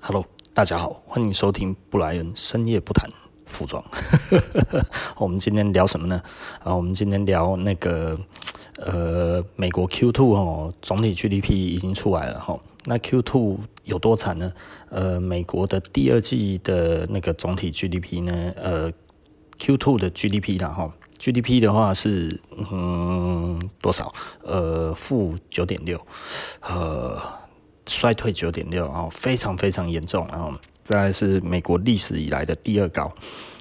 Hello，大家好，欢迎收听布莱恩深夜不谈服装。我们今天聊什么呢？啊，我们今天聊那个呃，美国 Q2 哦，总体 GDP 已经出来了哈。那 Q2 有多惨呢？呃，美国的第二季的那个总体 GDP 呢？呃，Q2 的 GDP 然后 GDP 的话是嗯多少？呃，负九点六，呃。衰退九点六，然后非常非常严重，然后再是美国历史以来的第二高，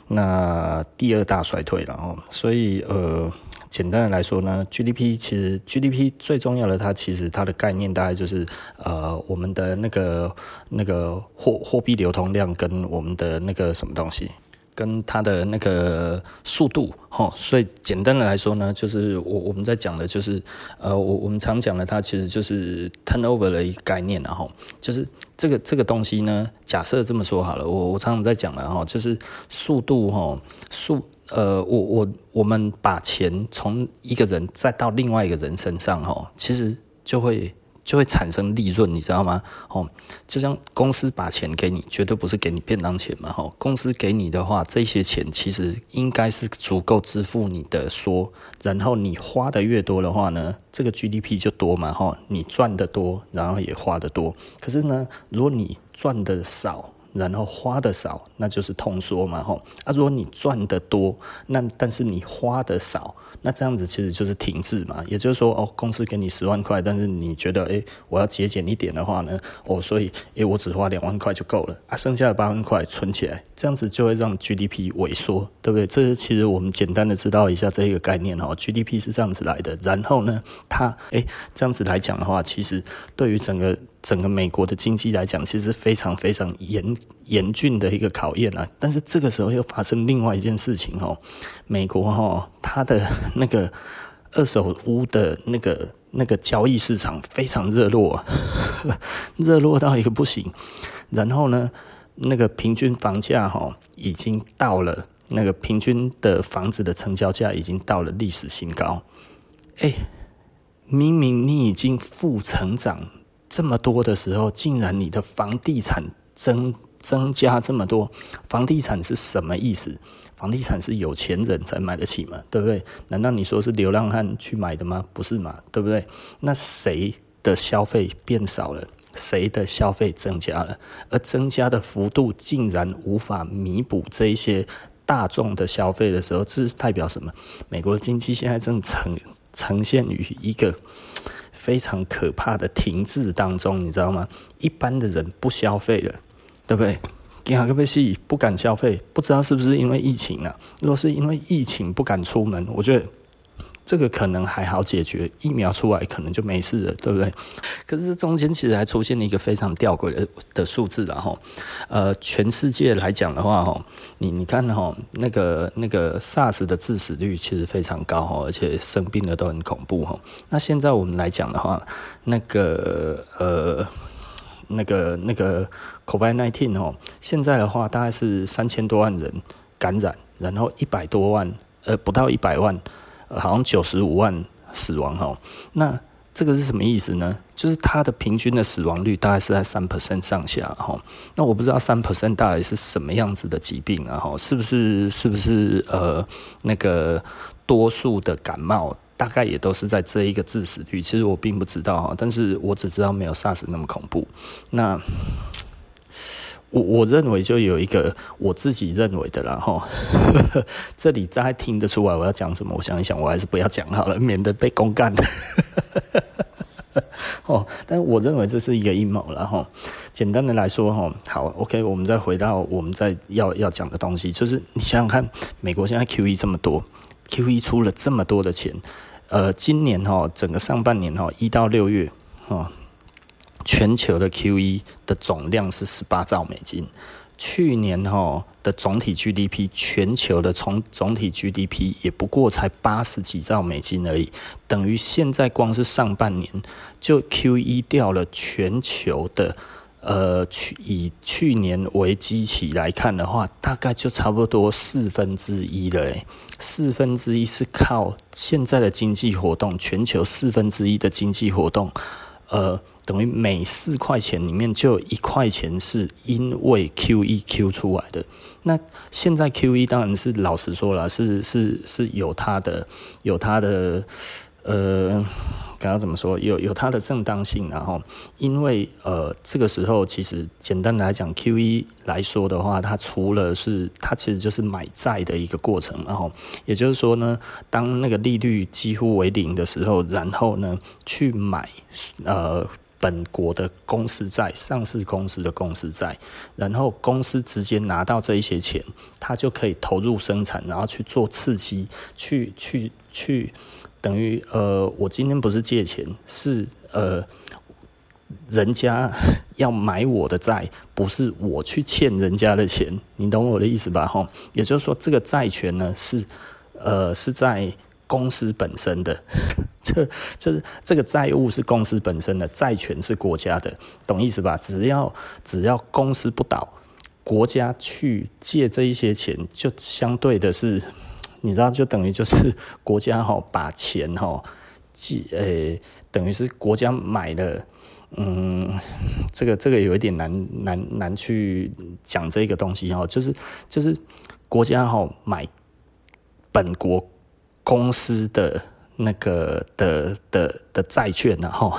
那第二大衰退，然后所以呃，简单的来说呢，GDP 其实 GDP 最重要的，它其实它的概念大概就是呃，我们的那个那个货货币流通量跟我们的那个什么东西。跟它的那个速度，哈，所以简单的来说呢，就是我我们在讲的，就是呃，我我们常讲的，它其实就是 turnover 的一个概念，然后就是这个这个东西呢，假设这么说好了，我我常常在讲的哈，就是速度哈，速呃，我我我们把钱从一个人再到另外一个人身上哈，其实就会。就会产生利润，你知道吗？哦，就像公司把钱给你，绝对不是给你便当钱嘛。哦，公司给你的话，这些钱其实应该是足够支付你的说，然后你花的越多的话呢，这个 GDP 就多嘛。哦，你赚的多，然后也花的多。可是呢，如果你赚的少，然后花的少，那就是通缩嘛。吼，啊，如果你赚的多，那但是你花的少。那这样子其实就是停滞嘛，也就是说，哦，公司给你十万块，但是你觉得，哎，我要节俭一点的话呢，哦，所以，哎，我只花两万块就够了啊，剩下的八万块存起来，这样子就会让 GDP 萎缩，对不对？这是其实我们简单的知道一下这一个概念哦，GDP 是这样子来的。然后呢，它，哎，这样子来讲的话，其实对于整个。整个美国的经济来讲，其实非常非常严严峻的一个考验啊。但是这个时候又发生另外一件事情哦，美国哈，它的那个二手屋的那个那个交易市场非常热络，热络到一个不行。然后呢，那个平均房价哈已经到了那个平均的房子的成交价已经到了历史新高。哎，明明你已经负成长。这么多的时候，竟然你的房地产增增加这么多，房地产是什么意思？房地产是有钱人才买得起吗？对不对？难道你说是流浪汉去买的吗？不是嘛？对不对？那谁的消费变少了？谁的消费增加了？而增加的幅度竟然无法弥补这一些大众的消费的时候，这是代表什么？美国的经济现在正呈呈现于一个。非常可怕的停滞当中，你知道吗？一般的人不消费了，对不对？银行特别是不敢消费，不知道是不是因为疫情啊？如果是因为疫情不敢出门，我觉得。这个可能还好解决，疫苗出来可能就没事了，对不对？可是中间其实还出现了一个非常吊诡的的数字，然后，呃，全世界来讲的话，哈，你你看哈，那个那个 SARS 的致死率其实非常高哈，而且生病的都很恐怖哈。那现在我们来讲的话，那个呃，那个那个 COVID-19 哦，现在的话大概是三千多万人感染，然后一百多万，呃，不到一百万。好像九十五万死亡哈，那这个是什么意思呢？就是它的平均的死亡率大概是在三 percent 上下哈。那我不知道三 percent 大概是什么样子的疾病啊？哈，是不是是不是呃那个多数的感冒大概也都是在这一个致死率？其实我并不知道哈，但是我只知道没有 SARS 那么恐怖。那我我认为就有一个我自己认为的啦哈，这里大家听得出来我要讲什么？我想一想，我还是不要讲好了，免得被公干。哦，但我认为这是一个阴谋了哈。简单的来说哈，好，OK，我们再回到我们在要要讲的东西，就是你想想看，美国现在 QE 这么多，QE 出了这么多的钱，呃，今年哈整个上半年哈一到六月哦。全球的 QE 的总量是十八兆美金，去年哈的总体 GDP，全球的总总体 GDP 也不过才八十几兆美金而已，等于现在光是上半年就 QE 掉了全球的，呃，去以去年为基期来看的话，大概就差不多四分之一了，诶，四分之一是靠现在的经济活动，全球四分之一的经济活动。呃，等于每四块钱里面就有一块钱是因为 QE Q 出来的。那现在 QE 当然是老实说了，是是是有它的有它的呃。刚刚怎么说？有有它的正当性，然后因为呃，这个时候其实简单来讲，QE 来说的话，它除了是它其实就是买债的一个过程，然后也就是说呢，当那个利率几乎为零的时候，然后呢去买呃本国的公司债、上市公司的公司债，然后公司直接拿到这一些钱，它就可以投入生产，然后去做刺激，去去去。等于呃，我今天不是借钱，是呃，人家要买我的债，不是我去欠人家的钱，你懂我的意思吧？吼，也就是说，这个债权呢是呃是在公司本身的，这就是这个债务是公司本身的，债权是国家的，懂意思吧？只要只要公司不倒，国家去借这一些钱，就相对的是。你知道，就等于就是国家哈把钱哈借，诶、欸，等于是国家买了，嗯，这个这个有一点难难难去讲这个东西哈，就是就是国家哈买本国公司的那个的的的债券然后，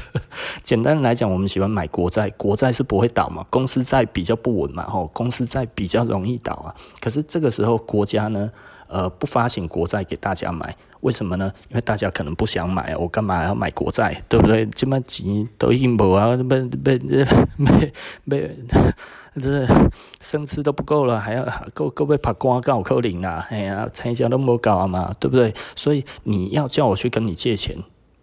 简单来讲，我们喜欢买国债，国债是不会倒嘛，公司债比较不稳嘛，吼，公司债比较容易倒啊，可是这个时候国家呢？呃，不发行国债给大家买，为什么呢？因为大家可能不想买，我干嘛要买国债，对不对？这么急都已经没啊，被被被被，这生吃都不够了，还要够够被拍光告扣零啊？哎呀，成交都没搞啊嘛，对不对？所以你要叫我去跟你借钱。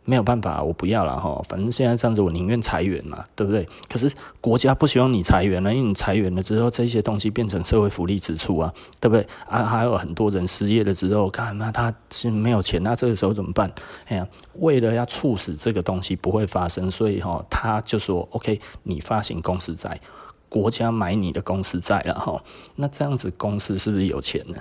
没有办法，我不要了哈。反正现在这样子，我宁愿裁员嘛，对不对？可是国家不希望你裁员了，因为你裁员了之后，这些东西变成社会福利支出啊，对不对？啊，还有很多人失业了之后，干嘛他是没有钱，那这个时候怎么办？哎呀，为了要促使这个东西不会发生，所以哈，他就说：“OK，你发行公司债，国家买你的公司债了哈。那这样子公司是不是有钱呢？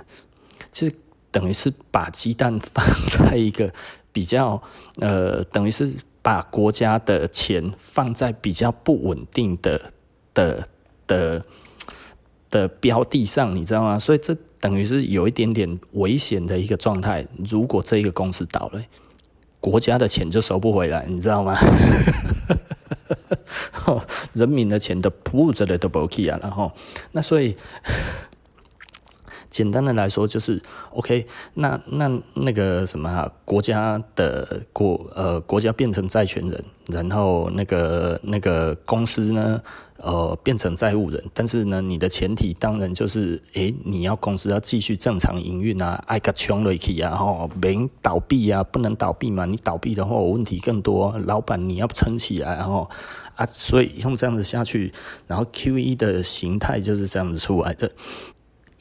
其实等于是把鸡蛋放在一个。”比较呃，等于是把国家的钱放在比较不稳定的的的的标的上，你知道吗？所以这等于是有一点点危险的一个状态。如果这一个公司倒了，国家的钱就收不回来，你知道吗？人民的钱都扑着的都不 k 啊，然后那所以。简单的来说就是 OK，那那那个什么哈，国家的国呃国家变成债权人，然后那个那个公司呢呃变成债务人，但是呢你的前提当然就是诶、你要公司要继续正常营运啊，爱个穷了去啊吼，免倒闭啊，不能倒闭嘛，你倒闭的话我问题更多，老板你要撑起来然后啊，所以用这样子下去，然后 QE 的形态就是这样子出来的。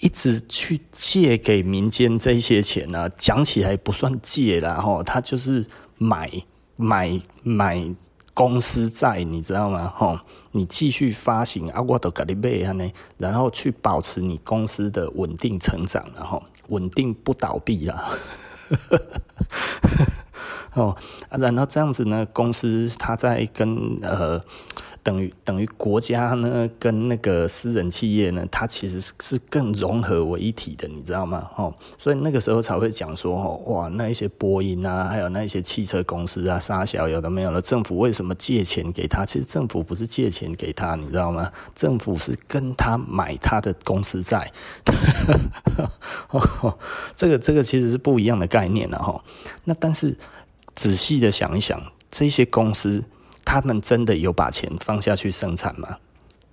一直去借给民间这些钱呢、讲起来不算借啦，吼，他就是买买买公司债，你知道吗？吼，你继续发行啊，我都给你买呢，然后去保持你公司的稳定成长，然后稳定不倒闭啊，哦，然后这样子呢，公司他在跟呃。等于等于国家呢，跟那个私人企业呢，它其实是更融合为一体的，你知道吗？哦，所以那个时候才会讲说，哦，哇，那一些波音啊，还有那一些汽车公司啊，沙小有的没有了，政府为什么借钱给他？其实政府不是借钱给他，你知道吗？政府是跟他买他的公司债。这个这个其实是不一样的概念了哈。那但是仔细的想一想，这些公司。他们真的有把钱放下去生产吗？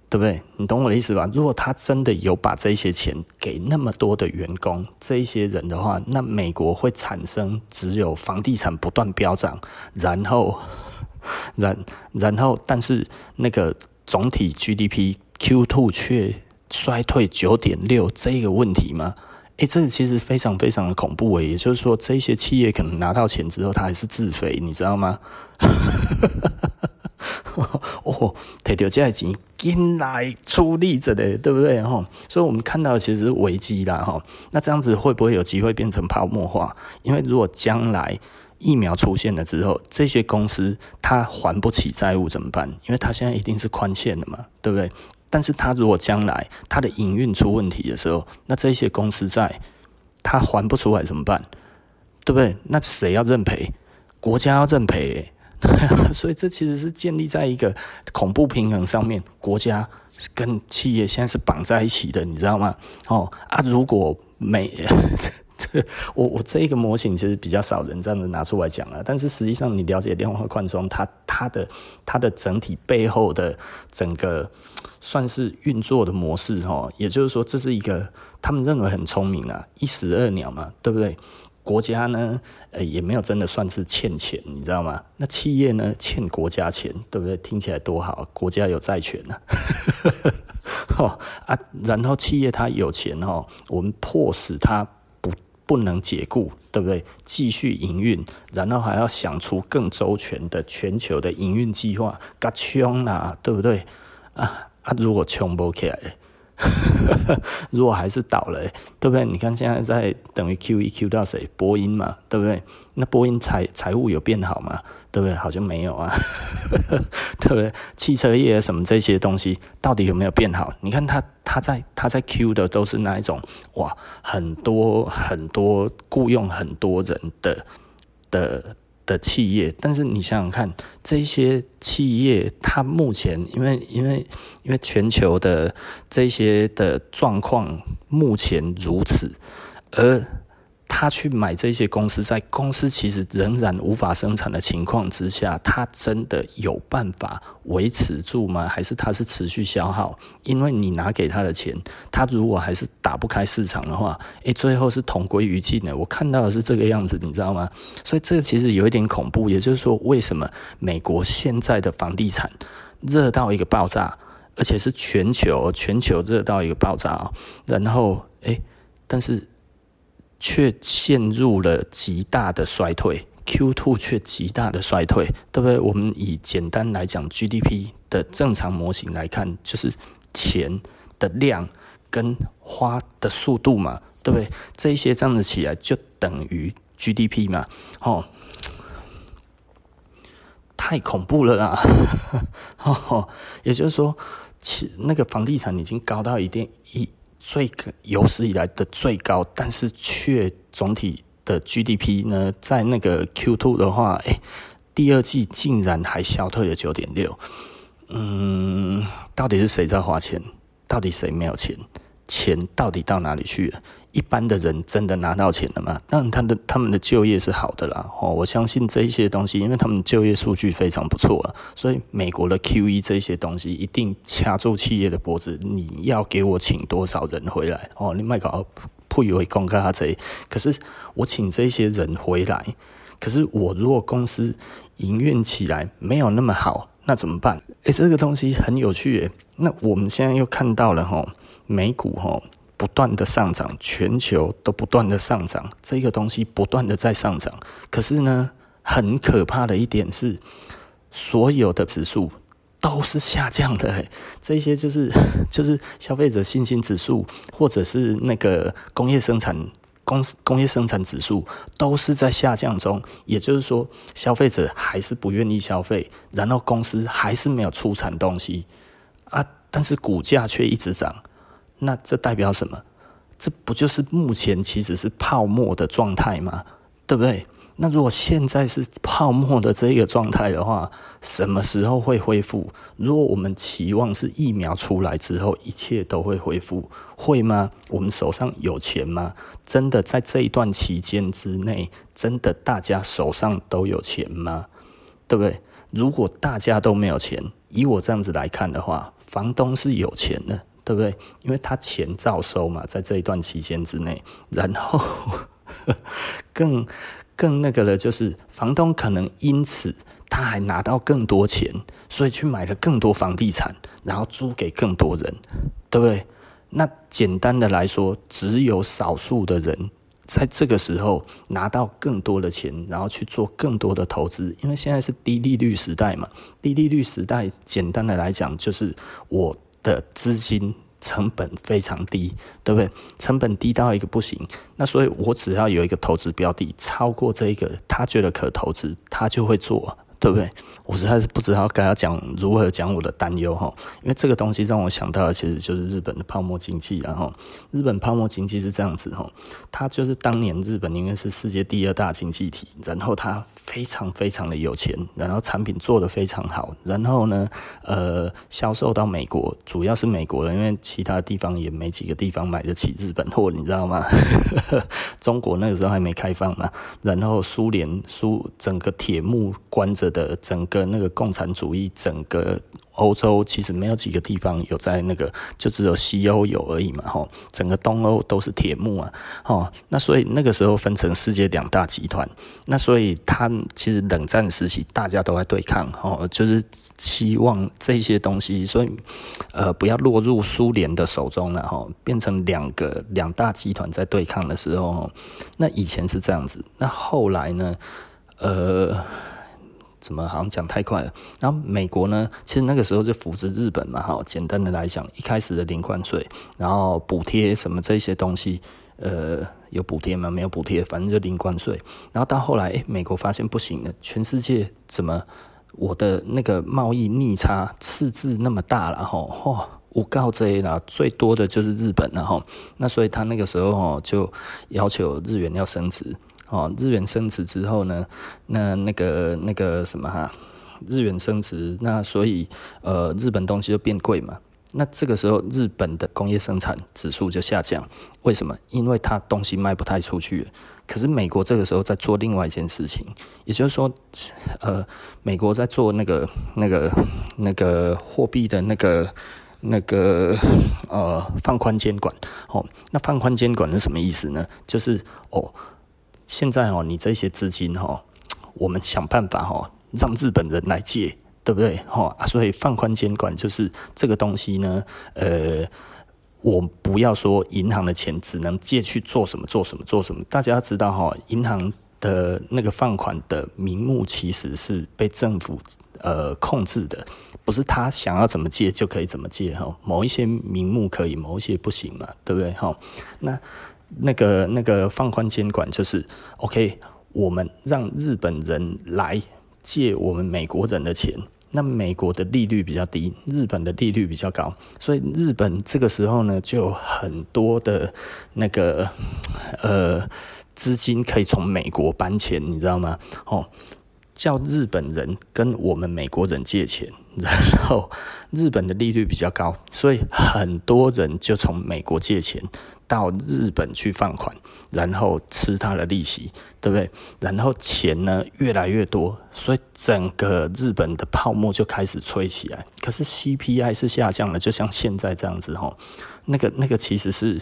对不对？你懂我的意思吧？如果他真的有把这些钱给那么多的员工，这一些人的话，那美国会产生只有房地产不断飙涨，然后，然然后，但是那个总体 GDP Q2 却衰退九点六这个问题吗？诶，这其实非常非常的恐怖诶，也就是说，这些企业可能拿到钱之后，他还是自肥，你知道吗？哦，提到这钱进来出力着嘞，对不对？哈，所以我们看到其实是危机啦，哈。那这样子会不会有机会变成泡沫化？因为如果将来疫苗出现了之后，这些公司它还不起债务怎么办？因为它现在一定是宽限的嘛，对不对？但是他如果将来他的营运出问题的时候，那这些公司债他还不出来怎么办？对不对？那谁要认赔？国家要认赔。所以这其实是建立在一个恐怖平衡上面，国家跟企业现在是绑在一起的，你知道吗？哦啊，如果没这 我我这一个模型其实比较少人这样子拿出来讲了，但是实际上你了解量化宽松，它它的它的整体背后的整个算是运作的模式哦，也就是说这是一个他们认为很聪明啊，一石二鸟嘛，对不对？国家呢，呃，也没有真的算是欠钱，你知道吗？那企业呢，欠国家钱，对不对？听起来多好，国家有债权呢、啊。哦啊，然后企业它有钱哦，我们迫使它不不能解雇，对不对？继续营运，然后还要想出更周全的全球的营运计划，嘎穷啦，对不对？啊啊，如果穷不起来。如果还是倒了，对不对？你看现在在等于 Q 一 Q 到谁？波音嘛，对不对？那波音财财务有变好吗？对不对？好像没有啊，对不对？汽车业什么这些东西到底有没有变好？你看他他在他在 Q 的都是那一种哇，很多很多雇佣很多人的的。的企业，但是你想想看，这些企业它目前因为因为因为全球的这些的状况目前如此，而。他去买这些公司，在公司其实仍然无法生产的情况之下，他真的有办法维持住吗？还是他是持续消耗？因为你拿给他的钱，他如果还是打不开市场的话，诶，最后是同归于尽的。我看到的是这个样子，你知道吗？所以这个其实有一点恐怖。也就是说，为什么美国现在的房地产热到一个爆炸，而且是全球全球热到一个爆炸，然后诶，但是。却陷入了极大的衰退，Q2 却极大的衰退，对不对？我们以简单来讲，GDP 的正常模型来看，就是钱的量跟花的速度嘛，对不对？这些这样子起来就等于 GDP 嘛，哦，太恐怖了啦！哦，也就是说，其那个房地产已经高到一定。最有史以来的最高，但是却总体的 GDP 呢，在那个 Q2 的话，诶，第二季竟然还消退了九点六。嗯，到底是谁在花钱？到底谁没有钱？钱到底到哪里去了？一般的人真的拿到钱了吗？当然，他的他们的就业是好的啦。哦，我相信这一些东西，因为他们就业数据非常不错了，所以美国的 QE 这些东西一定掐住企业的脖子。你要给我请多少人回来？哦，你麦搞不以为公开他这。可是我请这些人回来，可是我如果公司营运起来没有那么好，那怎么办？诶，这个东西很有趣诶。那我们现在又看到了哈，美股哈。不断的上涨，全球都不断的上涨，这个东西不断的在上涨。可是呢，很可怕的一点是，所有的指数都是下降的。这些就是 就是消费者信心指数，或者是那个工业生产工工业生产指数，都是在下降中。也就是说，消费者还是不愿意消费，然后公司还是没有出产东西啊，但是股价却一直涨。那这代表什么？这不就是目前其实是泡沫的状态吗？对不对？那如果现在是泡沫的这个状态的话，什么时候会恢复？如果我们期望是疫苗出来之后一切都会恢复，会吗？我们手上有钱吗？真的在这一段期间之内，真的大家手上都有钱吗？对不对？如果大家都没有钱，以我这样子来看的话，房东是有钱的。对不对？因为他钱照收嘛，在这一段期间之内，然后 更更那个的，就是房东可能因此他还拿到更多钱，所以去买了更多房地产，然后租给更多人，对不对？那简单的来说，只有少数的人在这个时候拿到更多的钱，然后去做更多的投资，因为现在是低利率时代嘛。低利率时代，简单的来讲，就是我。的资金成本非常低，对不对？成本低到一个不行，那所以我只要有一个投资标的超过这一个，他觉得可投资，他就会做。对不对？我实在是不知道该要讲如何讲我的担忧哈，因为这个东西让我想到的其实就是日本的泡沫经济，然后日本泡沫经济是这样子哈，它就是当年日本应该是世界第二大经济体，然后它非常非常的有钱，然后产品做得非常好，然后呢，呃，销售到美国，主要是美国人，因为其他地方也没几个地方买得起日本货，你知道吗？中国那个时候还没开放嘛，然后苏联苏整个铁幕关着。的整个那个共产主义，整个欧洲其实没有几个地方有在那个，就只有西欧有而已嘛，吼，整个东欧都是铁幕啊，哦，那所以那个时候分成世界两大集团，那所以他其实冷战时期大家都在对抗，哦，就是期望这些东西，所以呃不要落入苏联的手中了，吼，变成两个两大集团在对抗的时候，那以前是这样子，那后来呢，呃。怎么好像讲太快了？然后美国呢，其实那个时候就扶持日本嘛，哈。简单的来讲，一开始的零关税，然后补贴什么这些东西，呃，有补贴吗？没有补贴，反正就零关税。然后到后来，诶，美国发现不行了，全世界怎么我的那个贸易逆差赤字那么大了？哈，嚯，我告这了，最多的就是日本了，哈。那所以他那个时候哦，就要求日元要升值。哦，日元升值之后呢，那那个那个什么哈，日元升值，那所以呃，日本东西就变贵嘛。那这个时候，日本的工业生产指数就下降。为什么？因为它东西卖不太出去。可是美国这个时候在做另外一件事情，也就是说，呃，美国在做那个那个那个货币的那个那个呃放宽监管。哦，那放宽监管是什么意思呢？就是哦。现在哦，你这些资金哈，我们想办法哈，让日本人来借，对不对？哈，所以放宽监管就是这个东西呢。呃，我不要说银行的钱只能借去做什么做什么做什么。大家要知道哈，银行的那个放款的名目其实是被政府呃控制的，不是他想要怎么借就可以怎么借哈。某一些名目可以，某一些不行嘛，对不对？哈，那。那个那个放宽监管就是，OK，我们让日本人来借我们美国人的钱，那美国的利率比较低，日本的利率比较高，所以日本这个时候呢，就有很多的那个呃资金可以从美国搬钱，你知道吗？哦。叫日本人跟我们美国人借钱，然后日本的利率比较高，所以很多人就从美国借钱到日本去放款，然后吃他的利息，对不对？然后钱呢越来越多，所以整个日本的泡沫就开始吹起来。可是 CPI 是下降了，就像现在这样子吼，那个那个其实是。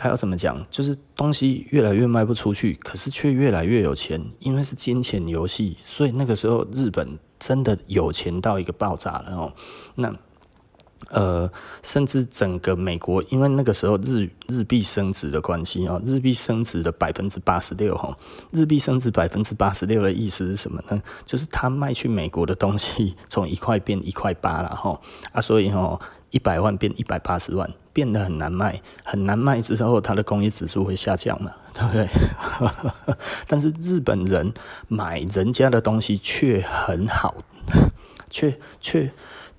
还要怎么讲？就是东西越来越卖不出去，可是却越来越有钱，因为是金钱游戏，所以那个时候日本真的有钱到一个爆炸了哦。那呃，甚至整个美国，因为那个时候日日币升值的关系哦，日币升值的百分之八十六哈，日币升值百分之八十六的意思是什么呢？就是他卖去美国的东西从一块变一块八了哈啊，所以哈。一百万变一百八十万，变得很难卖，很难卖之后，它的工业指数会下降嘛，对不对？但是日本人买人家的东西却很好，却却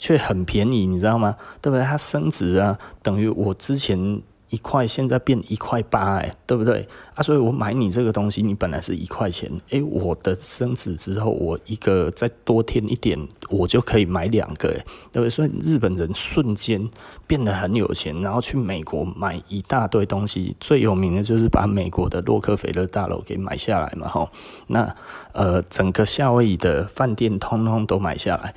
却很便宜，你知道吗？对不对？它升值啊，等于我之前。一块现在变一块八，哎，对不对啊？所以我买你这个东西，你本来是一块钱，哎，我的升值之后，我一个再多添一点，我就可以买两个，哎，对不对？所以日本人瞬间变得很有钱，然后去美国买一大堆东西，最有名的就是把美国的洛克菲勒大楼给买下来嘛，吼，那呃，整个夏威夷的饭店通通都买下来，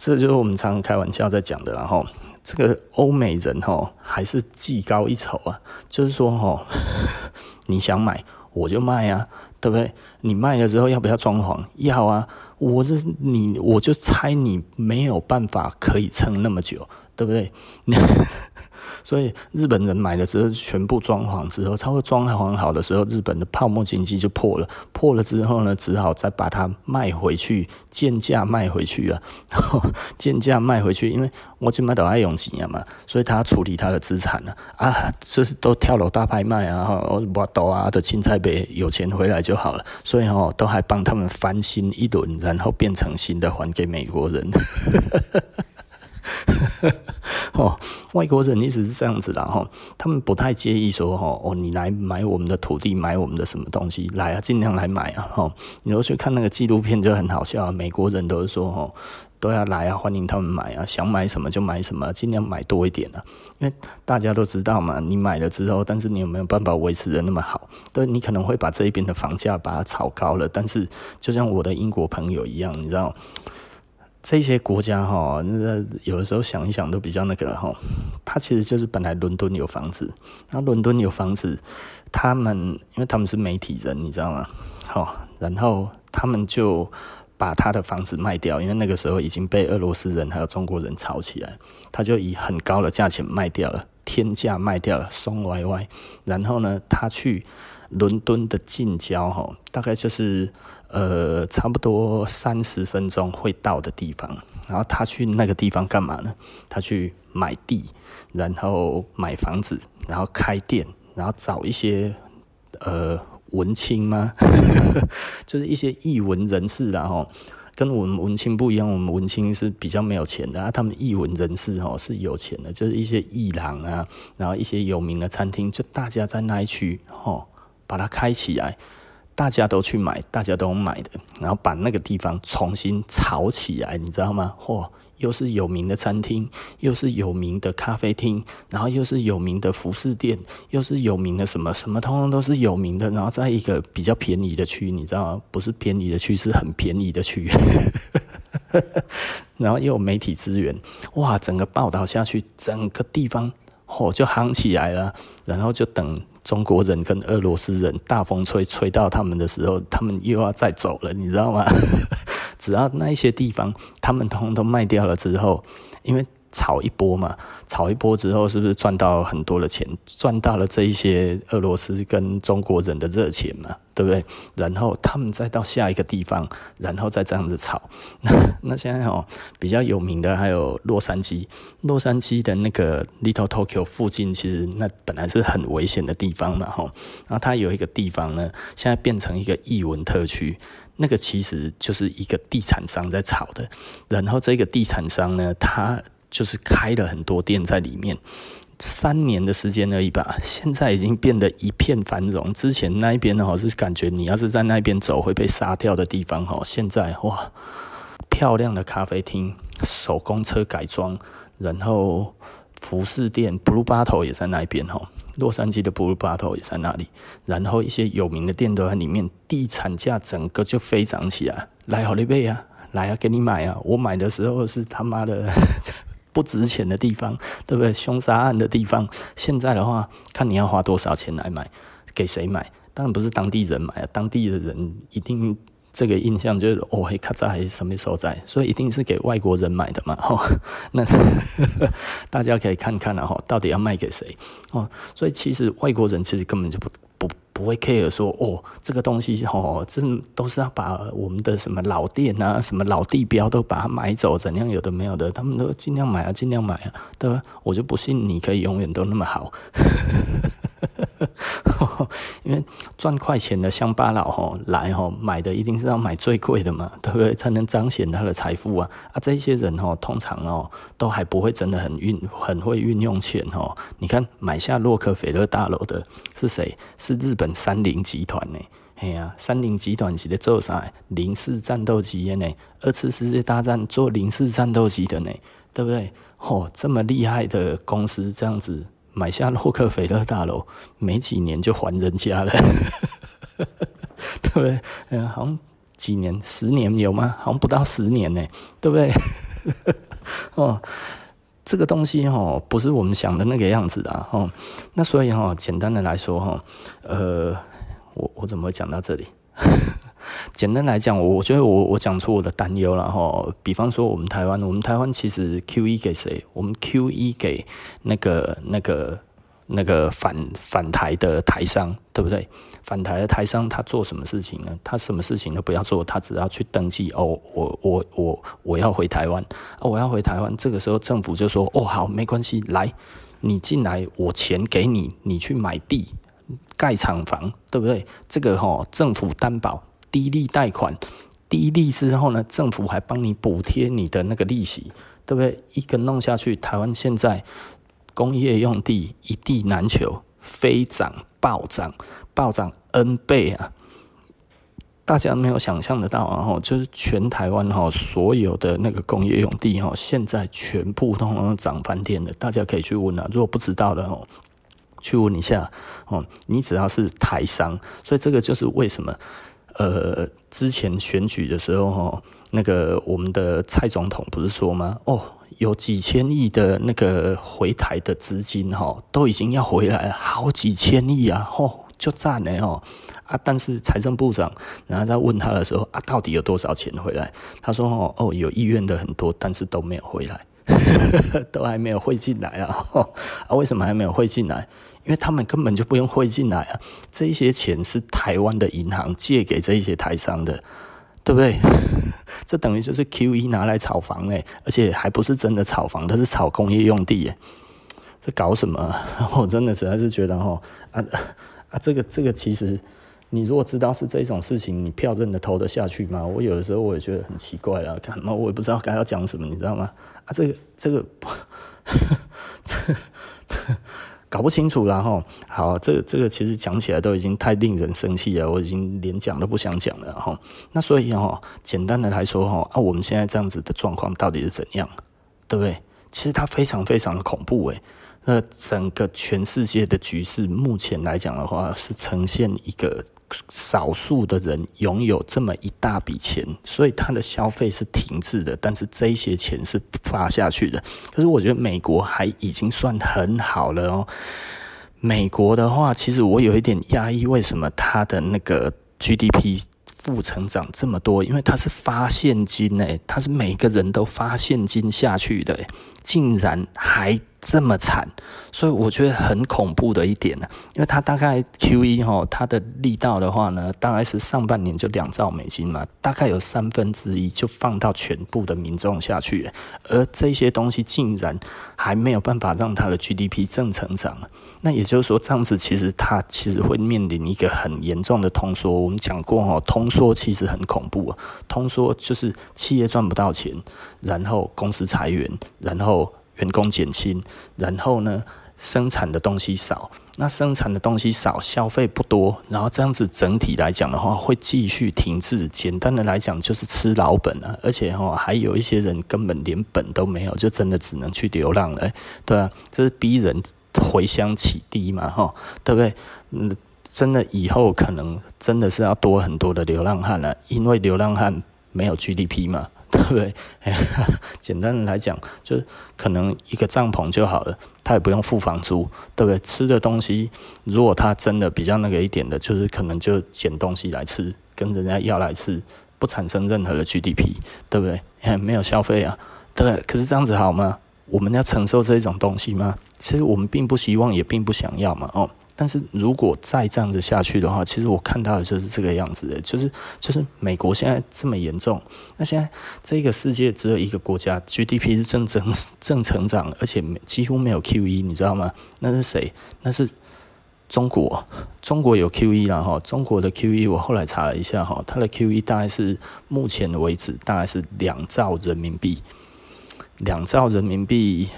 这就是我们常常开玩笑在讲的，然后。这个欧美人哈还是技高一筹啊，就是说哈，你想买我就卖啊，对不对？你卖了之后要不要装潢？要啊，我这你，我就猜你没有办法可以撑那么久，对不对？所以日本人买了之后全部装潢之后，差不多装潢好的时候，日本的泡沫经济就破了。破了之后呢，只好再把它卖回去，贱价卖回去啊，然 后贱价卖回去，因为我今麦都爱用钱嘛，所以他处理他的资产呢，啊，这是都跳楼大拍卖啊，我我都啊的青菜呗，有钱回来就好了，所以哦，都还帮他们翻新一轮，然后变成新的还给美国人。哦，外国人一直是这样子的哈，他们不太介意说哦，你来买我们的土地，买我们的什么东西来啊，尽量来买啊哈。你要去看那个纪录片就很好笑啊，美国人都是说哦，都要来啊，欢迎他们买啊，想买什么就买什么，尽量买多一点啊。因为大家都知道嘛，你买了之后，但是你有没有办法维持的那么好？对，你可能会把这一边的房价把它炒高了，但是就像我的英国朋友一样，你知道。这些国家哈，那有的时候想一想都比较那个哈，他其实就是本来伦敦有房子，那伦敦有房子，他们因为他们是媒体人，你知道吗？好，然后他们就把他的房子卖掉，因为那个时候已经被俄罗斯人还有中国人炒起来，他就以很高的价钱卖掉了，天价卖掉了，松歪歪，然后呢，他去。伦敦的近郊，哈，大概就是呃，差不多三十分钟会到的地方。然后他去那个地方干嘛呢？他去买地，然后买房子，然后开店，然后找一些呃文青吗？就是一些艺文人士，然后跟我们文青不一样，我们文青是比较没有钱的，啊，他们艺文人士哦是有钱的，就是一些艺廊啊，然后一些有名的餐厅，就大家在那一区，吼。把它开起来，大家都去买，大家都买的，然后把那个地方重新炒起来，你知道吗？嚯，又是有名的餐厅，又是有名的咖啡厅，然后又是有名的服饰店，又是有名的什么什么，通通都是有名的。然后在一个比较便宜的区，你知道吗？不是便宜的区，是很便宜的区。然后又有媒体资源，哇，整个报道下去，整个地方嚯就夯起来了，然后就等。中国人跟俄罗斯人大风吹吹到他们的时候，他们又要再走了，你知道吗？只要那一些地方他们通通卖掉了之后，因为。炒一波嘛，炒一波之后，是不是赚到很多的钱？赚到了这一些俄罗斯跟中国人的热钱嘛，对不对？然后他们再到下一个地方，然后再这样子炒。那那现在哦，比较有名的还有洛杉矶，洛杉矶的那个 Little Tokyo 附近，其实那本来是很危险的地方嘛，吼。然后它有一个地方呢，现在变成一个艺文特区，那个其实就是一个地产商在炒的。然后这个地产商呢，他就是开了很多店在里面，三年的时间而已吧，现在已经变得一片繁荣。之前那一边呢，是感觉你要是在那边走会被杀掉的地方哈。现在哇，漂亮的咖啡厅、手工车改装，然后服饰店，Blue Bottle 也在那边哈。洛杉矶的 Blue Bottle 也在那里，然后一些有名的店都在里面，地产价整个就飞涨起来。来，好利贝啊，来啊，给你买啊！我买的时候是他妈的。不值钱的地方，对不对？凶杀案的地方，现在的话，看你要花多少钱来买，给谁买？当然不是当地人买啊，当地的人一定这个印象就是哦，嘿，卡扎还是什么时候在，所以一定是给外国人买的嘛。吼，那 大家可以看看啊，吼，到底要卖给谁？哦，所以其实外国人其实根本就不。不不会 care 说哦，这个东西哦，这都是要把我们的什么老店啊、什么老地标都把它买走，怎样有的没有的，他们都尽量买啊，尽量买啊，对吧？我就不信你可以永远都那么好。因为赚快钱的乡巴佬吼来吼买的一定是要买最贵的嘛，对不对？才能彰显他的财富啊！啊，这些人吼通常哦都还不会真的很运很会运用钱哦。你看买下洛克菲勒大楼的是谁？是日本三菱集团呢？哎呀，三菱集团是在做啥？零式战斗机的呢？二次世界大战做零式战斗机的呢？对不对？哦，这么厉害的公司这样子。买下洛克菲勒大楼，没几年就还人家了，对不对？嗯，好像几年，十年有吗？好像不到十年呢，对不对？哦，这个东西哦，不是我们想的那个样子的哦。那所以哈，简单的来说哈，呃，我我怎么会讲到这里？简单来讲，我我觉得我我讲出我的担忧了哈。比方说，我们台湾，我们台湾其实 QE 给谁？我们 QE 给那个那个那个反反台的台商，对不对？反台的台商他做什么事情呢？他什么事情都不要做，他只要去登记哦，我我我我要回台湾啊，我要回台湾。这个时候政府就说哦好，没关系，来你进来，我钱给你，你去买地。盖厂房，对不对？这个齁，政府担保，低利贷款，低利之后呢，政府还帮你补贴你的那个利息，对不对？一个弄下去，台湾现在工业用地一地难求，飞涨暴涨，暴涨 N 倍啊！大家没有想象得到啊！就是全台湾齁所有的那个工业用地齁，现在全部都涨翻天了。大家可以去问啊，如果不知道的齁。去问一下哦，你只要是台商，所以这个就是为什么呃，之前选举的时候哈，那个我们的蔡总统不是说吗？哦，有几千亿的那个回台的资金哈，都已经要回来了，好几千亿啊，哦，就赞了哦啊！但是财政部长然后在问他的时候啊，到底有多少钱回来？他说哦哦，有意愿的很多，但是都没有回来，都还没有汇进来啊！啊，为什么还没有汇进来？因为他们根本就不用汇进来啊，这一些钱是台湾的银行借给这一些台商的，对不对？这等于就是 QE 拿来炒房诶，而且还不是真的炒房，它是炒工业用地诶，这搞什么？我真的实在是觉得哦啊啊，这个这个其实，你如果知道是这种事情，你票真的投得下去吗？我有的时候我也觉得很奇怪啊，干嘛我也不知道该要讲什么，你知道吗？啊，这个这个这这。搞不清楚了哈，好，这个这个其实讲起来都已经太令人生气了，我已经连讲都不想讲了哈。那所以哈，简单的来说哈，啊，我们现在这样子的状况到底是怎样，对不对？其实它非常非常的恐怖诶。那整个全世界的局势，目前来讲的话，是呈现一个少数的人拥有这么一大笔钱，所以他的消费是停滞的，但是这些钱是发下去的。可是我觉得美国还已经算很好了哦。美国的话，其实我有一点压抑，为什么他的那个 GDP？负成长这么多，因为它是发现金诶，它是每个人都发现金下去的，竟然还这么惨，所以我觉得很恐怖的一点呢，因为它大概 Q 一哈，它的力道的话呢，大概是上半年就两兆美金嘛，大概有三分之一就放到全部的民众下去，而这些东西竟然还没有办法让它的 GDP 正成长，那也就是说，这样子其实它其实会面临一个很严重的通缩。我们讲过哈，通缩其实很恐怖啊，通缩就是企业赚不到钱，然后公司裁员，然后员工减薪，然后呢，生产的东西少，那生产的东西少，消费不多，然后这样子整体来讲的话，会继续停滞。简单的来讲，就是吃老本啊，而且哈，还有一些人根本连本都没有，就真的只能去流浪了，对啊，这是逼人回乡起低嘛，哈，对不对？嗯，真的以后可能真的是要多很多的流浪汉了，因为流浪汉没有 GDP 嘛。对不对？简单的来讲，就可能一个帐篷就好了，他也不用付房租，对不对？吃的东西，如果他真的比较那个一点的，就是可能就捡东西来吃，跟人家要来吃，不产生任何的 GDP，对不对？没有消费啊，对不对？可是这样子好吗？我们要承受这种东西吗？其实我们并不希望，也并不想要嘛，哦。但是如果再这样子下去的话，其实我看到的就是这个样子的，就是就是美国现在这么严重，那现在这个世界只有一个国家 GDP 是正正正成长，而且几乎没有 QE，你知道吗？那是谁？那是中国，中国有 QE 啦哈，中国的 QE 我后来查了一下哈，它的 QE 大概是目前为止大概是两兆人民币，两兆人民币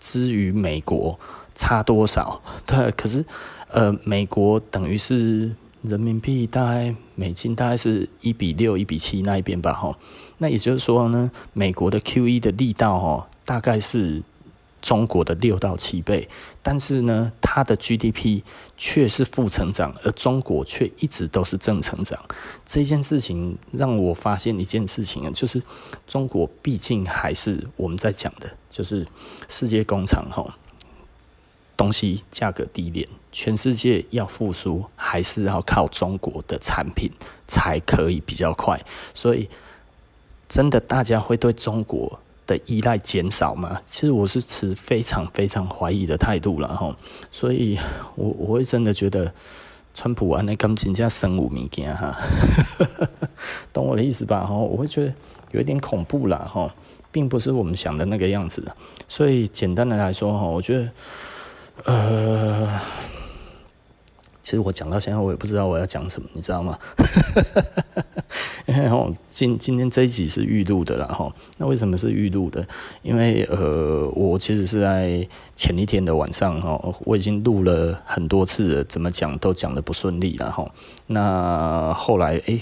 之于美国差多少？对，可是。呃，美国等于是人民币大概美金大概是一比六、一比七那一边吧，哈。那也就是说呢，美国的 QE 的力道，哦，大概是中国的六到七倍。但是呢，它的 GDP 却是负成长，而中国却一直都是正成长。这件事情让我发现一件事情啊，就是中国毕竟还是我们在讲的，就是世界工厂，哈。东西价格低廉，全世界要复苏还是要靠中国的产品才可以比较快。所以，真的大家会对中国的依赖减少吗？其实我是持非常非常怀疑的态度了哈。所以我我会真的觉得，川普啊，那感情加生物物件哈，懂我的意思吧？哈，我会觉得有一点恐怖了哈。并不是我们想的那个样子，所以简单的来说哈，我觉得，呃，其实我讲到现在，我也不知道我要讲什么，你知道吗？因 为今今天这一集是预录的啦哈，那为什么是预录的？因为呃，我其实是在前一天的晚上哈，我已经录了很多次了，怎么讲都讲的不顺利了哈，那后来诶。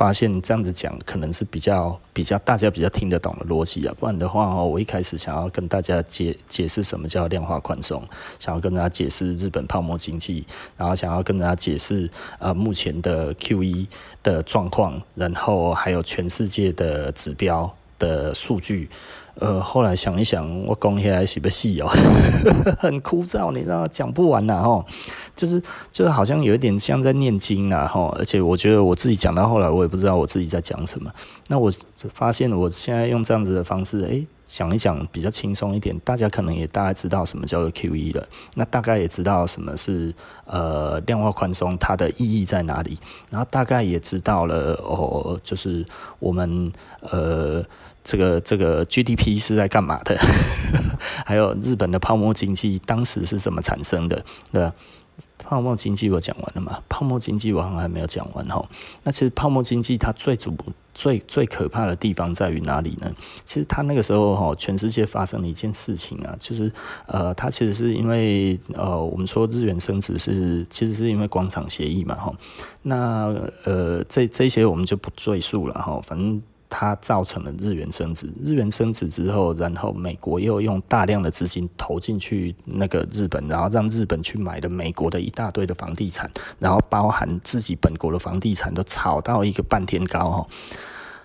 发现这样子讲可能是比较比较大家比较听得懂的逻辑啊，不然的话哦，我一开始想要跟大家解解释什么叫量化宽松，想要跟大家解释日本泡沫经济，然后想要跟大家解释呃目前的 QE 的状况，然后还有全世界的指标的数据。呃，后来想一想，我讲起来是不是哦，很枯燥，你知道，讲不完呐，吼，就是就是好像有一点像在念经啊，吼，而且我觉得我自己讲到后来，我也不知道我自己在讲什么。那我发现我现在用这样子的方式，诶、欸，讲一讲比较轻松一点，大家可能也大概知道什么叫做 QE 了，那大概也知道什么是呃量化宽松，它的意义在哪里，然后大概也知道了哦，就是我们呃。这个这个 GDP 是在干嘛的？还有日本的泡沫经济当时是怎么产生的？对？泡沫经济我讲完了嘛？泡沫经济我好像还没有讲完哈。那其实泡沫经济它最主最最可怕的地方在于哪里呢？其实它那个时候哈，全世界发生了一件事情啊，就是呃，它其实是因为呃，我们说日元升值是其实是因为广场协议嘛哈。那呃，这这些我们就不赘述了哈，反正。它造成了日元升值，日元升值之后，然后美国又用大量的资金投进去那个日本，然后让日本去买了美国的一大堆的房地产，然后包含自己本国的房地产都炒到一个半天高哈。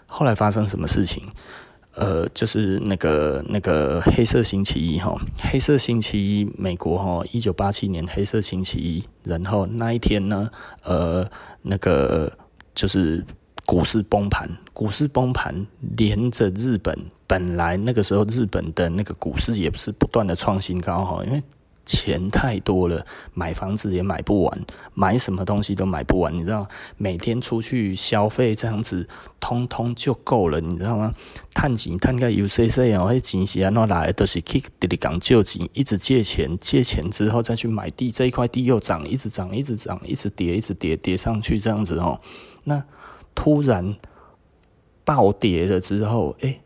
后来发生什么事情？呃，就是那个那个黑色星期一哈，黑色星期一，美国哈，一九八七年黑色星期一，然后那一天呢，呃，那个就是。股市崩盘，股市崩盘，连着日本，本来那个时候日本的那个股市也是不断的创新高哈，因为钱太多了，买房子也买不完，买什么东西都买不完，你知道，每天出去消费这样子，通通就够了，你知道吗？探钱探个有谁谁哦，那钱是安怎来，都是去直直讲借钱，一直借钱，借钱之后再去买地，这一块地又涨，一直涨，一直涨，一直跌，一直跌，跌上去这样子哦，那。突然暴跌了之后，哎、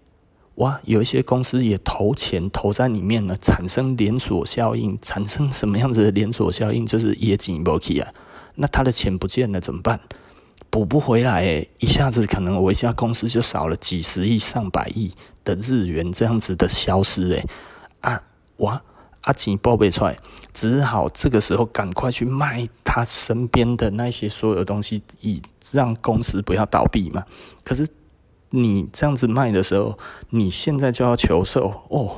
哇，有一些公司也投钱投在里面了，产生连锁效应，产生什么样子的连锁效应？就是业绩不起啊，那他的钱不见了怎么办？补不回来、欸，一下子可能我一家公司就少了几十亿、上百亿的日元这样子的消失、欸，哎，啊，哇！阿吉报备出来，只好这个时候赶快去卖他身边的那些所有东西，以让公司不要倒闭嘛。可是你这样子卖的时候，你现在就要求售哦，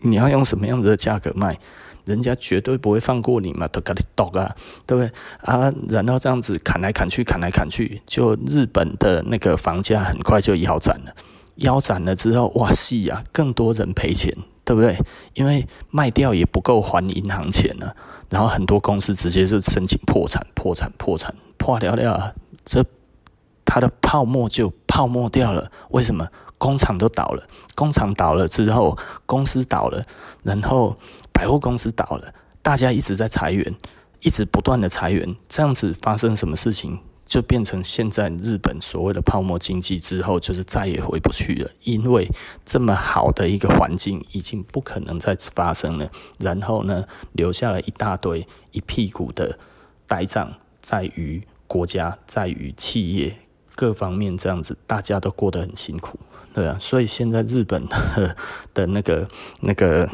你要用什么样子的价格卖？人家绝对不会放过你嘛，都给你剁啊，对不对啊？然后这样子砍来砍去，砍来砍去，就日本的那个房价很快就腰斩了，腰斩了之后，哇西呀，更多人赔钱。对不对？因为卖掉也不够还银行钱了，然后很多公司直接就申请破产、破产、破产，破了了，这它的泡沫就泡沫掉了。为什么？工厂都倒了，工厂倒了之后，公司倒了，然后百货公司倒了，大家一直在裁员，一直不断的裁员，这样子发生什么事情？就变成现在日本所谓的泡沫经济之后，就是再也回不去了，因为这么好的一个环境已经不可能再发生了。然后呢，留下了一大堆一屁股的呆账，在于国家，在于企业各方面这样子，大家都过得很辛苦，对啊。所以现在日本的那个那个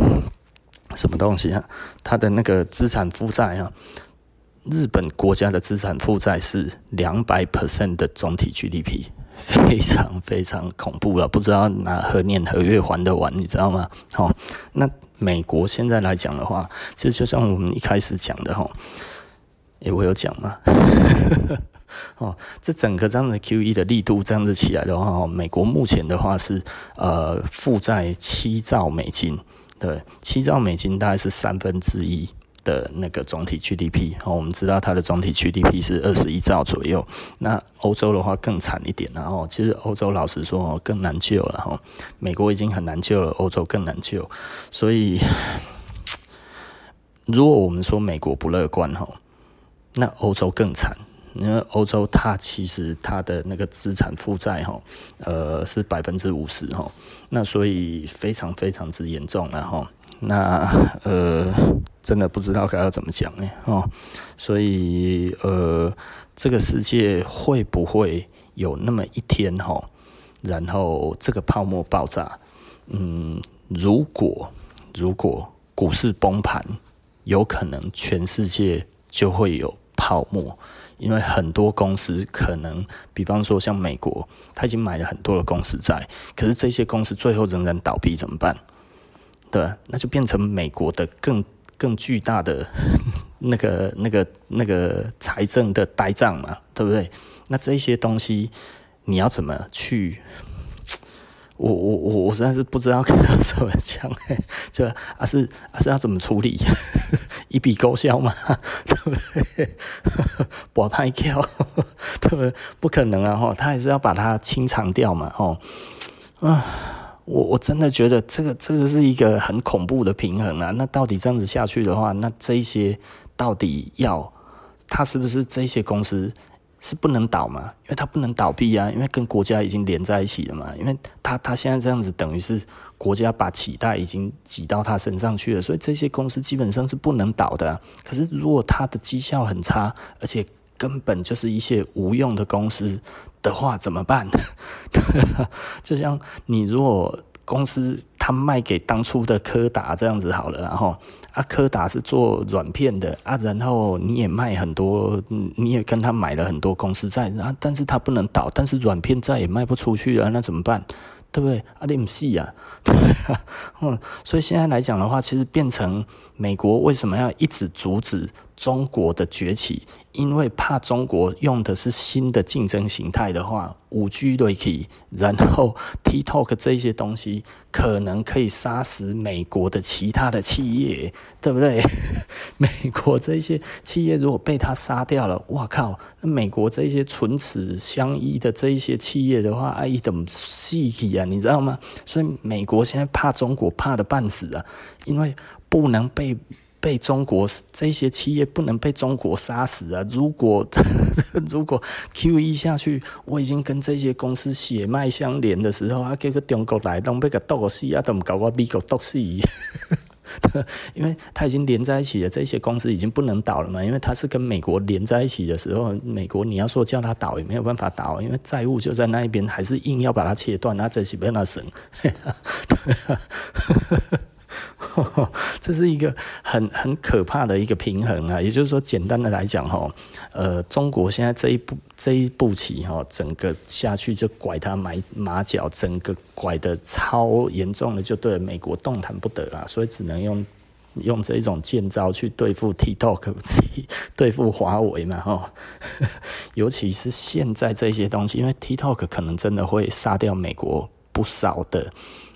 什么东西啊，它的那个资产负债啊。日本国家的资产负债是两百 percent 的总体 GDP，非常非常恐怖了，不知道哪何年何月还得完，你知道吗？好，那美国现在来讲的话，其实就像我们一开始讲的哈，诶，我有讲吗？哦，这整个这样的 QE 的力度这样子起来的话，美国目前的话是呃负债七兆美金，对，七兆美金大概是三分之一。的那个总体 GDP，哦，我们知道它的总体 GDP 是二十一兆左右。那欧洲的话更惨一点，然后其实欧洲老实说更难救了哈。美国已经很难救了，欧洲更难救。所以，如果我们说美国不乐观哈，那欧洲更惨，因为欧洲它其实它的那个资产负债哈，呃是百分之五十哈，那所以非常非常之严重了哈。那呃。真的不知道该要怎么讲哎哦，所以呃，这个世界会不会有那么一天哈，然后这个泡沫爆炸？嗯，如果如果股市崩盘，有可能全世界就会有泡沫，因为很多公司可能，比方说像美国，他已经买了很多的公司债，可是这些公司最后仍然倒闭怎么办？对，那就变成美国的更。更巨大的 那个、那个、那个财政的呆账嘛，对不对？那这些东西你要怎么去？我、我、我、我实在是不知道该怎么讲，就啊是啊是要怎么处理？一笔勾销嘛，对不对？博派票，对不对？不可能啊！哈，他还是要把它清偿掉嘛，哈啊。我我真的觉得这个这个是一个很恐怖的平衡啊！那到底这样子下去的话，那这些到底要他是不是这些公司是不能倒嘛？因为他不能倒闭啊，因为跟国家已经连在一起了嘛。因为他他现在这样子等于是国家把期待已经挤到他身上去了，所以这些公司基本上是不能倒的。可是如果他的绩效很差，而且根本就是一些无用的公司。的话怎么办？就像你如果公司他卖给当初的柯达这样子好了，然后啊柯达是做软片的啊，然后你也卖很多，你也跟他买了很多公司债啊，但是他不能倒，但是软片再也卖不出去了，那怎么办？对不对？啊，你不是啊，对 啊，嗯，所以现在来讲的话，其实变成美国为什么要一直阻止中国的崛起？因为怕中国用的是新的竞争形态的话，五 G 对起，然后 TikTok 这些东西可能可以杀死美国的其他的企业，对不对？美国这些企业如果被他杀掉了，哇靠！那美国这些唇齿相依的这一些企业的话，哎，怎么细体啊？你知道吗？所以美国现在怕中国怕得半死啊，因为不能被。被中国这些企业不能被中国杀死啊！如果 如果 QE 下去，我已经跟这些公司血脉相连的时候啊，这个中国来都被个剁死啊，都唔搞我美国剁死，因为他已经连在一起了，这些公司已经不能倒了嘛，因为他是跟美国连在一起的时候，美国你要说叫他倒也没有办法倒，因为债务就在那一边，还是硬要把它切断，那这是被他省。这是一个很很可怕的一个平衡啊，也就是说，简单的来讲哈，呃，中国现在这一步这一步棋哈，整个下去就拐他马马脚，整个拐得超严重的，就对美国动弹不得啊，所以只能用用这一种剑招去对付 TikTok，对付华为嘛哈，尤其是现在这些东西，因为 TikTok 可能真的会杀掉美国不少的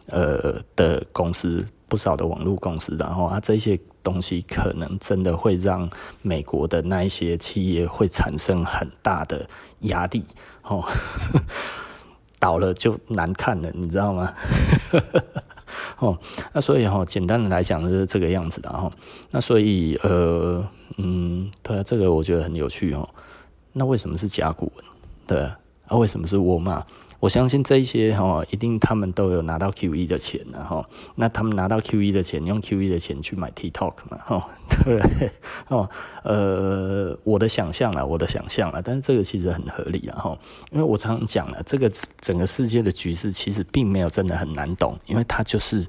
呃的公司。不少的网络公司，然后啊，这些东西可能真的会让美国的那一些企业会产生很大的压力，哦，倒了就难看了，你知道吗？哦，那所以哈，简单的来讲就是这个样子的哈。那所以呃，嗯，对啊，这个我觉得很有趣哦。那为什么是甲骨文？对啊，为什么是沃尔玛？我相信这一些哈，一定他们都有拿到 QE 的钱然后，那他们拿到 QE 的钱，用 QE 的钱去买 TikTok 嘛，哈，对哦，呃，我的想象啊，我的想象啊，但是这个其实很合理啊，哈，因为我常常讲了，这个整个世界的局势其实并没有真的很难懂，因为他就是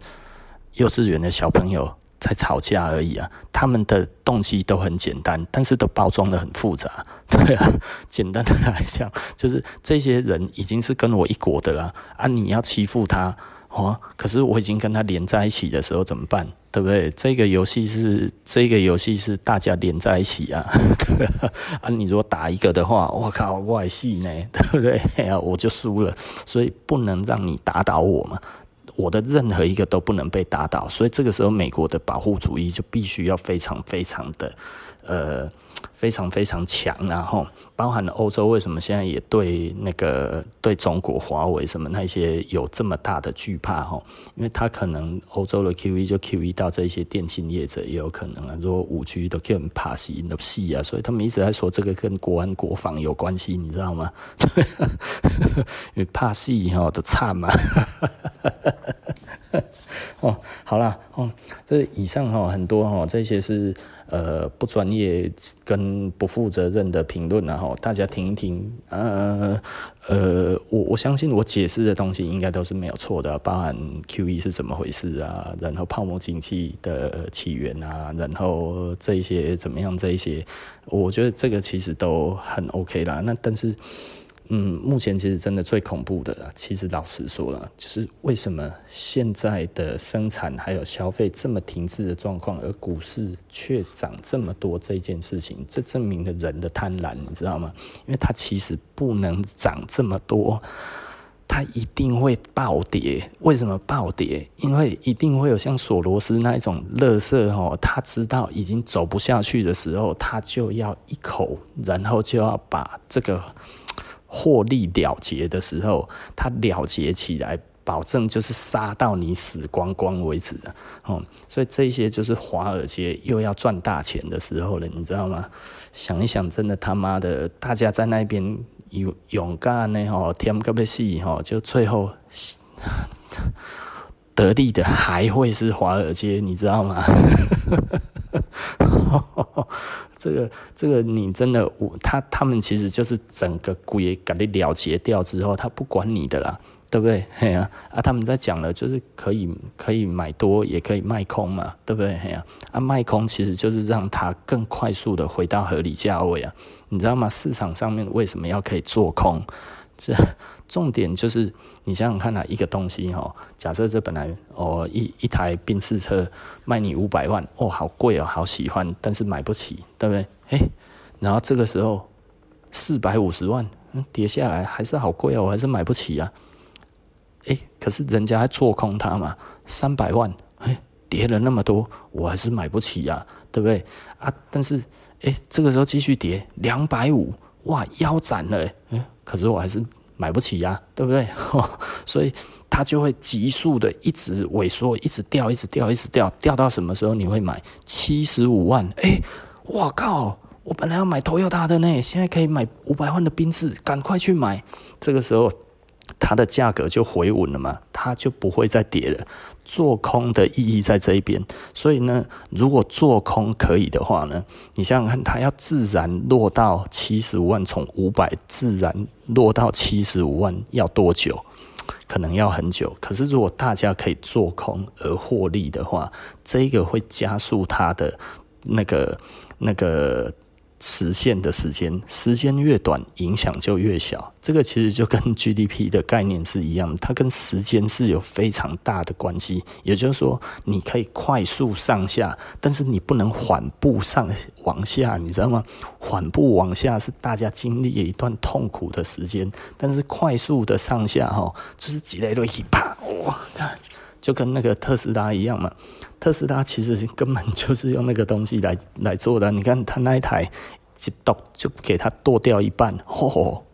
幼稚园的小朋友在吵架而已啊。他们的动机都很简单，但是都包装得很复杂。对啊，简单的来讲，就是这些人已经是跟我一国的了啊，你要欺负他。哦，可是我已经跟他连在一起的时候怎么办？对不对？这个游戏是这个游戏是大家连在一起啊，对啊，啊，你如果打一个的话，我靠，外系呢，对不对？哎呀，我就输了，所以不能让你打倒我嘛，我的任何一个都不能被打倒，所以这个时候美国的保护主义就必须要非常非常的呃。非常非常强，然后包含了欧洲为什么现在也对那个对中国华为什么那些有这么大的惧怕哈？因为他可能欧洲的 QE 就 QE 到这些电信业者也有可能啊，如果五 G 都叫人怕死的戏啊，所以他们一直在说这个跟国安国防有关系，你知道吗？因为怕死哈的差嘛。哦，好啦，哦，这以上哈很多哈这些是。呃，不专业跟不负责任的评论，然后大家听一听。呃呃，我我相信我解释的东西应该都是没有错的，包含 QE 是怎么回事啊，然后泡沫经济的起源啊，然后这一些怎么样，这一些，我觉得这个其实都很 OK 啦。那但是。嗯，目前其实真的最恐怖的，其实老实说了，就是为什么现在的生产还有消费这么停滞的状况，而股市却涨这么多这件事情，这证明了人的贪婪，你知道吗？因为它其实不能涨这么多，它一定会暴跌。为什么暴跌？因为一定会有像索罗斯那一种乐色哦，他知道已经走不下去的时候，他就要一口，然后就要把这个。获利了结的时候，他了结起来，保证就是杀到你死光光为止的，哦，所以这些就是华尔街又要赚大钱的时候了，你知道吗？想一想，真的他妈的，大家在那边勇勇敢呢，吼，天个不死，吼，就最后 得利的还会是华尔街，你知道吗？这个这个你真的我他他们其实就是整个鬼给你了结掉之后，他不管你的啦，对不对？嘿啊，啊他们在讲了，就是可以可以买多，也可以卖空嘛，对不对？嘿啊，啊卖空其实就是让它更快速的回到合理价位啊，你知道吗？市场上面为什么要可以做空？这重点就是你想想看啊，一个东西哈，假设这本来哦一一台宾士车卖你五百万哦，好贵哦，好喜欢，但是买不起，对不对？诶，然后这个时候四百五十万，嗯，跌下来还是好贵哦，我还是买不起啊。诶，可是人家还做空它嘛，三百万，诶，跌了那么多，我还是买不起呀，对不对？啊，但是诶，这个时候继续跌两百五，哇，腰斩了，诶。可是我还是买不起呀，对不对？所以它就会急速的一直萎缩，一直掉，一直掉，一直掉，掉到什么时候你会买？七十五万，哎，我靠！我本来要买 Toyota 的呢，现在可以买五百万的宾士，赶快去买。这个时候。它的价格就回稳了嘛，它就不会再跌了。做空的意义在这一边，所以呢，如果做空可以的话呢，你想想看，它要自然落到七十五万，从五百自然落到七十五万要多久？可能要很久。可是如果大家可以做空而获利的话，这个会加速它的那个那个。实现的时间，时间越短，影响就越小。这个其实就跟 GDP 的概念是一样，它跟时间是有非常大的关系。也就是说，你可以快速上下，但是你不能缓步上往下，你知道吗？缓步往下是大家经历一段痛苦的时间，但是快速的上下，哈，就是积累了一啪，哇，看，就跟那个特斯拉一样嘛。特斯拉其实根本就是用那个东西来来做的。你看他那一台一剁就给他剁掉一半，吼吼，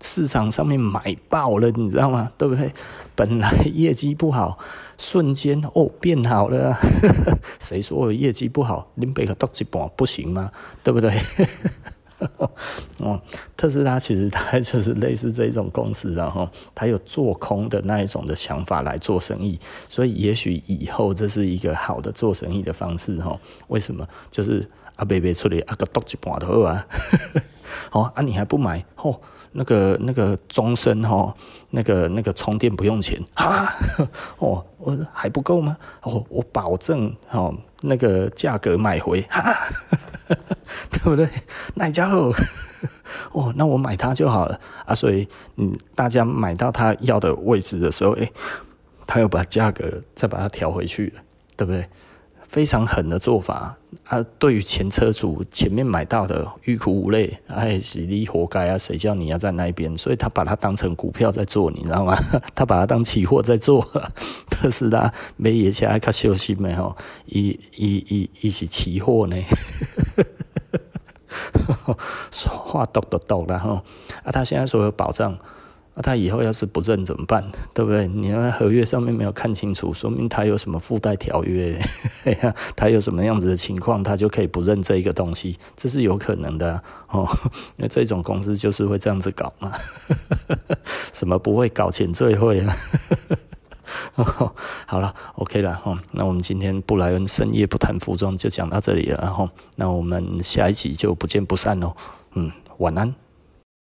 市场上面买爆了，你知道吗？对不对？本来业绩不好，瞬间哦变好了。谁说我业绩不好？林北可剁一半不行吗？对不对？哦，特斯拉其实它就是类似这种公司，然后它有做空的那一种的想法来做生意，所以也许以后这是一个好的做生意的方式哈。为什么？就是阿贝贝出来阿个多几半头啊，哦啊你还不买哦？那个那个终身哈，那个那个充电不用钱啊？哦，我还不够吗？哦，我保证哦，那个价格买回哈，对不对？那家伙哦，那我买它就好了啊。所以嗯，大家买到他要的位置的时候，诶，他又把价格再把它调回去，对不对？非常狠的做法啊！对于前车主前面买到的欲哭无泪，哎，是你活该啊！谁叫你要在那边？所以他把它当成股票在做，你知道吗？他把它当期货在做。特斯拉没也起来，他休息没吼？一、一、一、一是期货呢？说话抖抖抖然后！啊，他现在所有保障。那、他以后要是不认怎么办？对不对？你那合约上面没有看清楚，说明他有什么附带条约，他有什么样子的情况，他就可以不认这一个东西，这是有可能的、哦。因为这种公司就是会这样子搞嘛，什么不会搞钱最会啊。好了，OK 了哦。那我们今天布莱恩深夜不谈服装就讲到这里了，然后那我们下一集就不见不散喽。嗯，晚安。